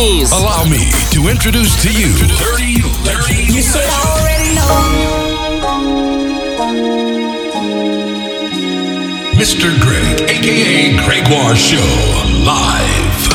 James. Allow me to introduce to you Dirty Larry. You should already know. Mr. Greg, aka Gregoire Show, live.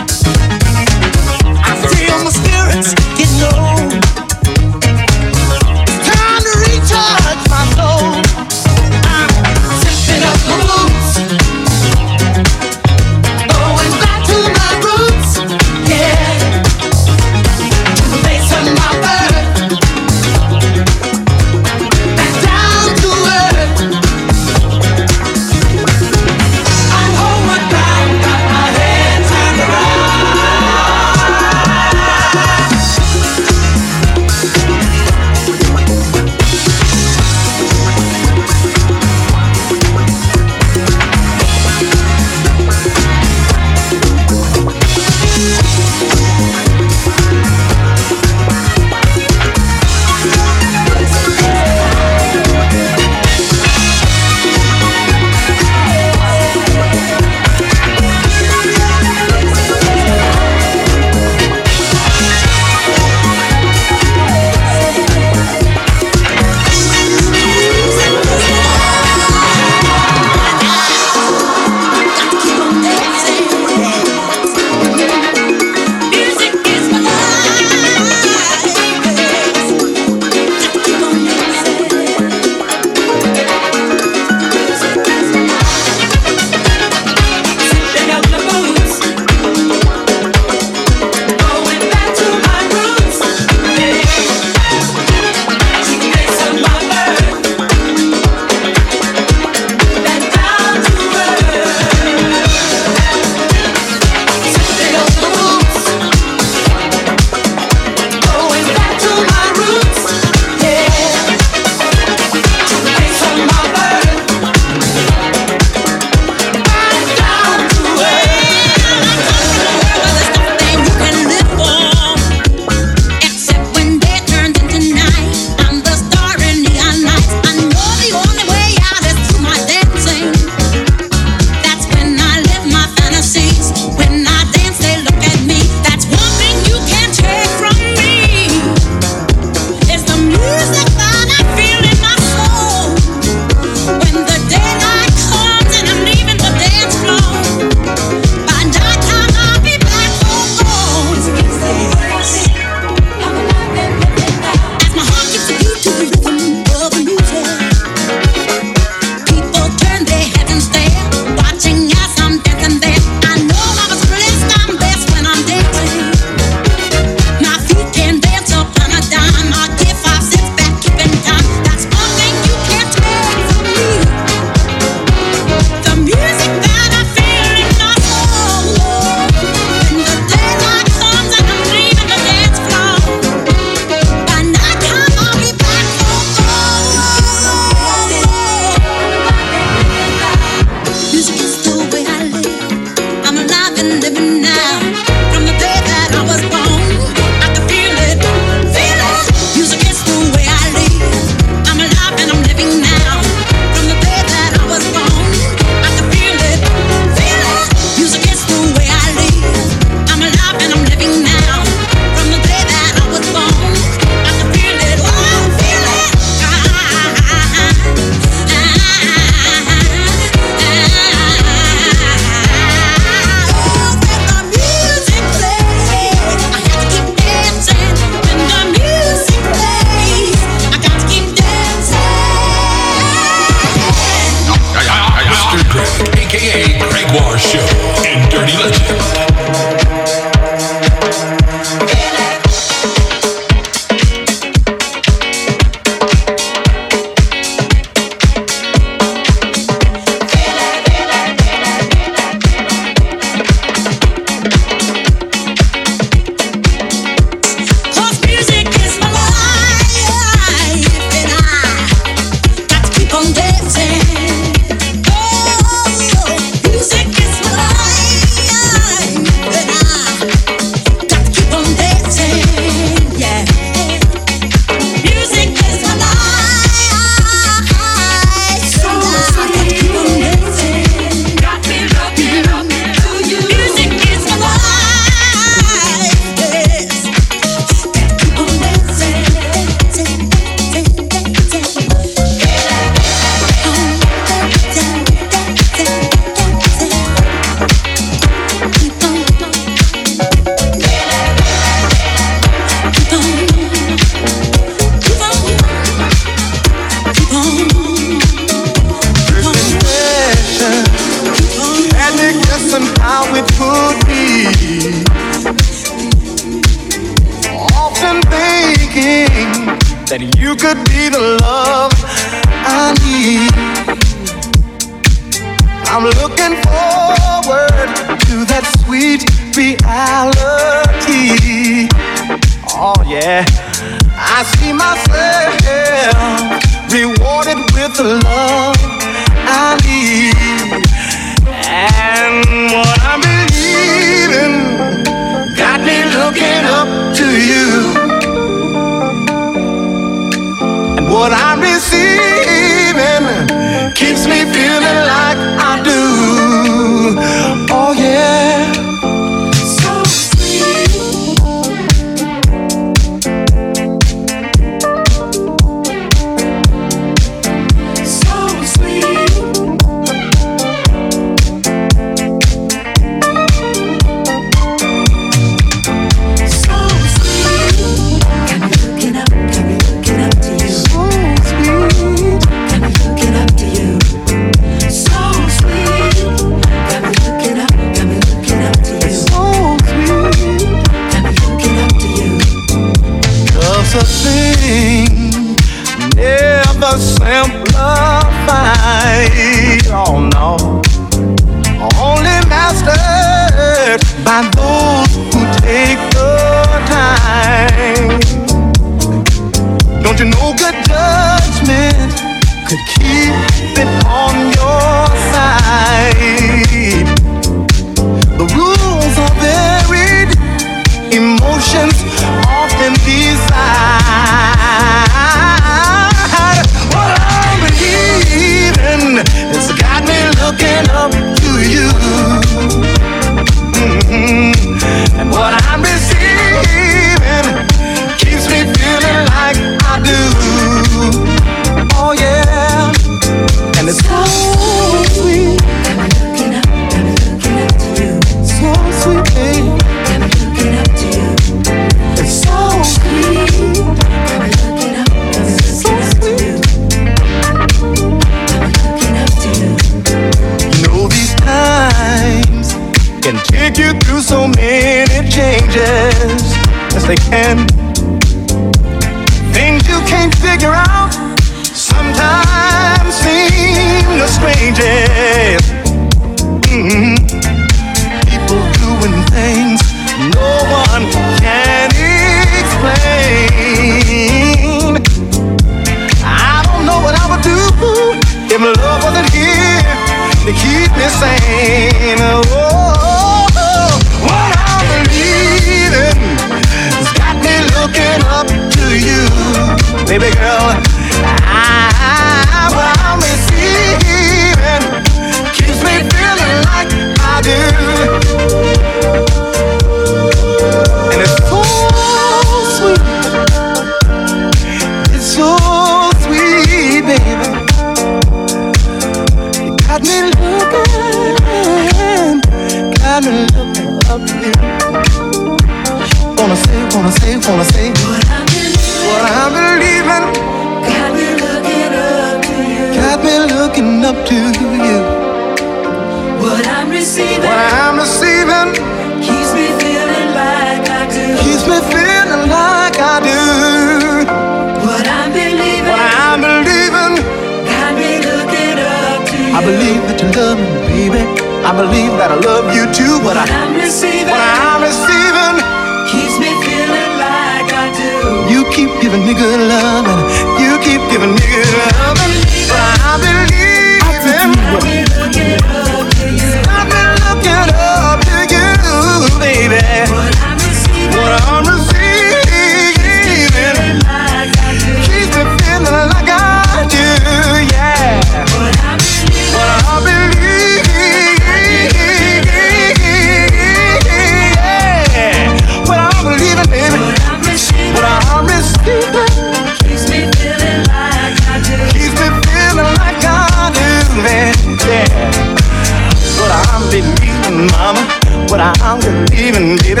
But I'm believing, baby.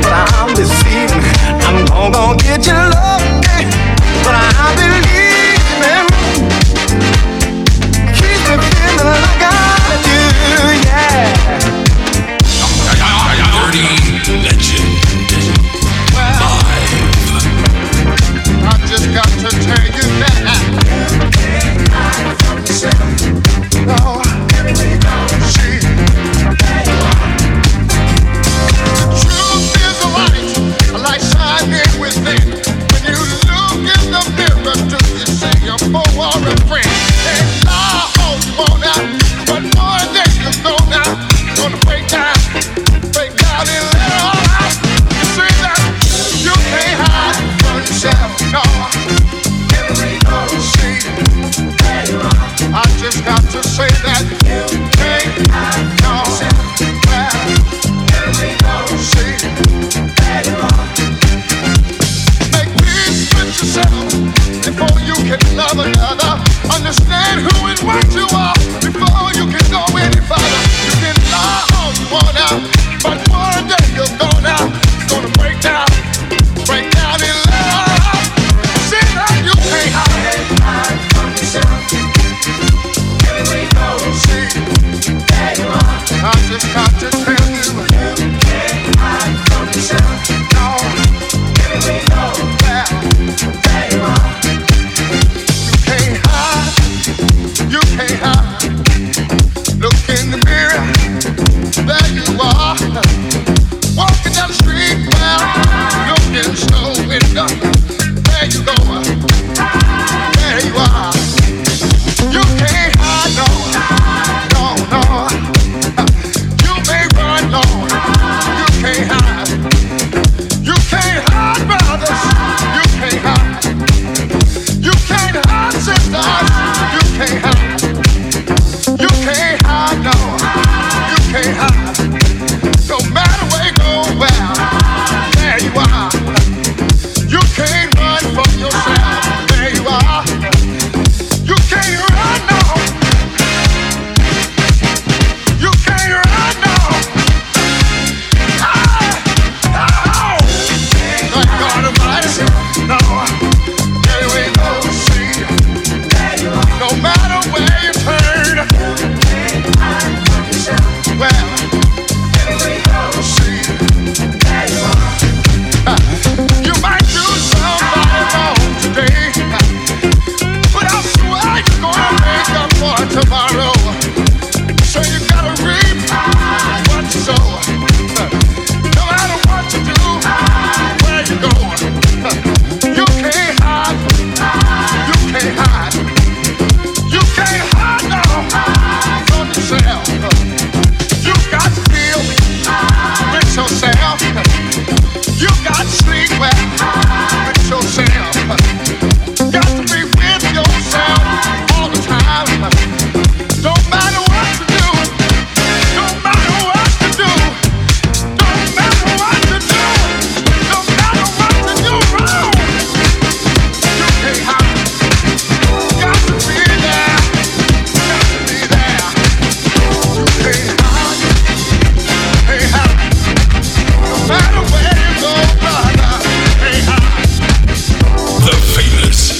But I'm deceiving. I'm gonna, gonna get your love.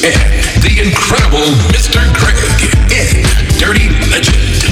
and the incredible Mr. Craig in Dirty Legend.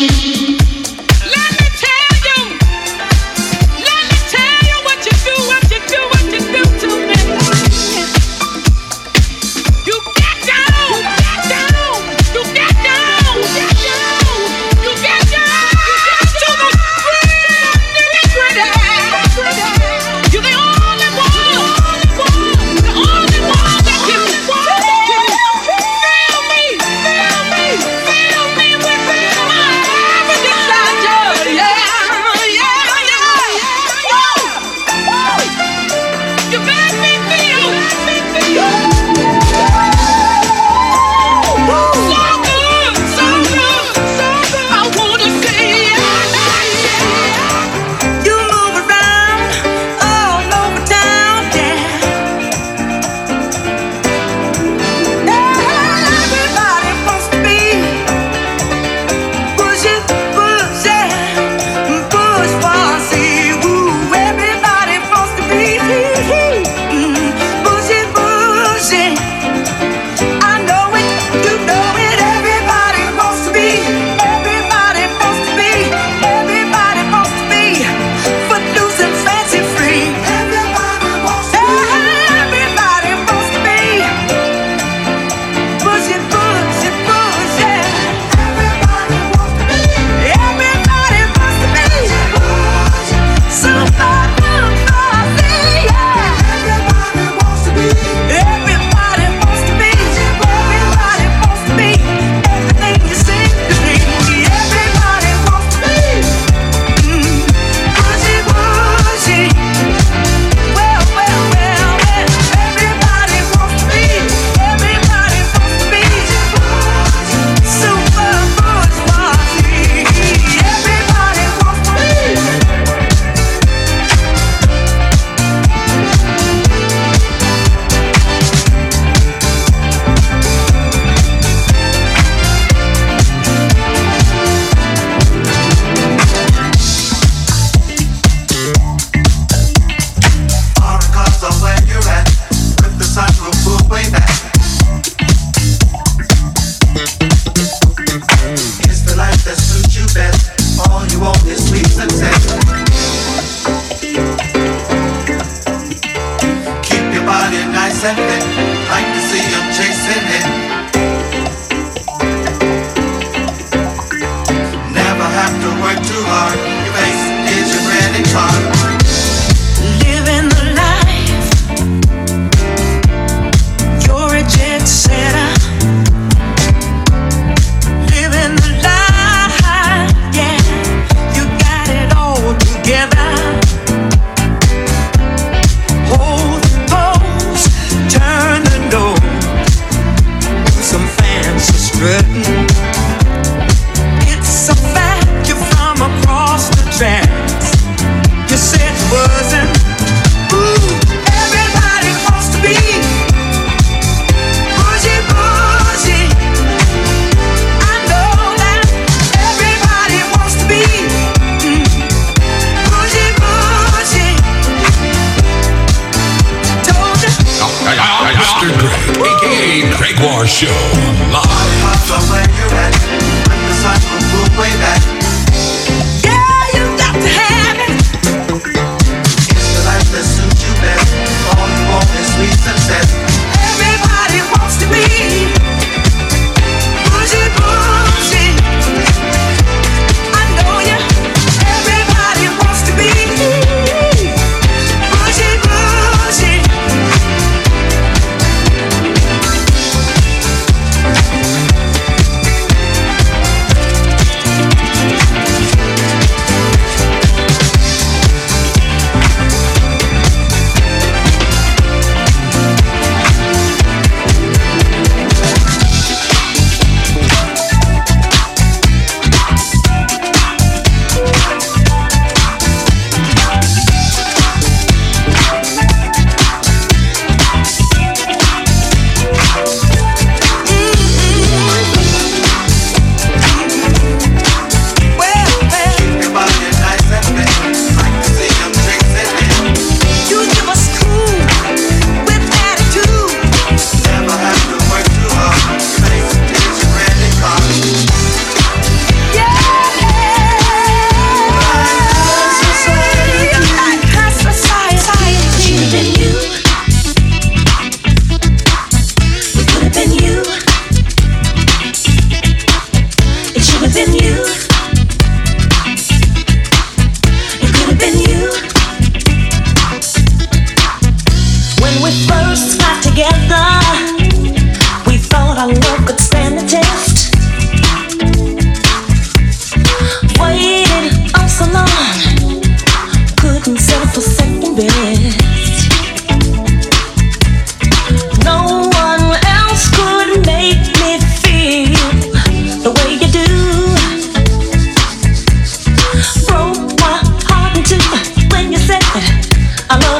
magic.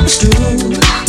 Was true.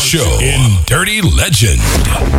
Show in Dirty Legend.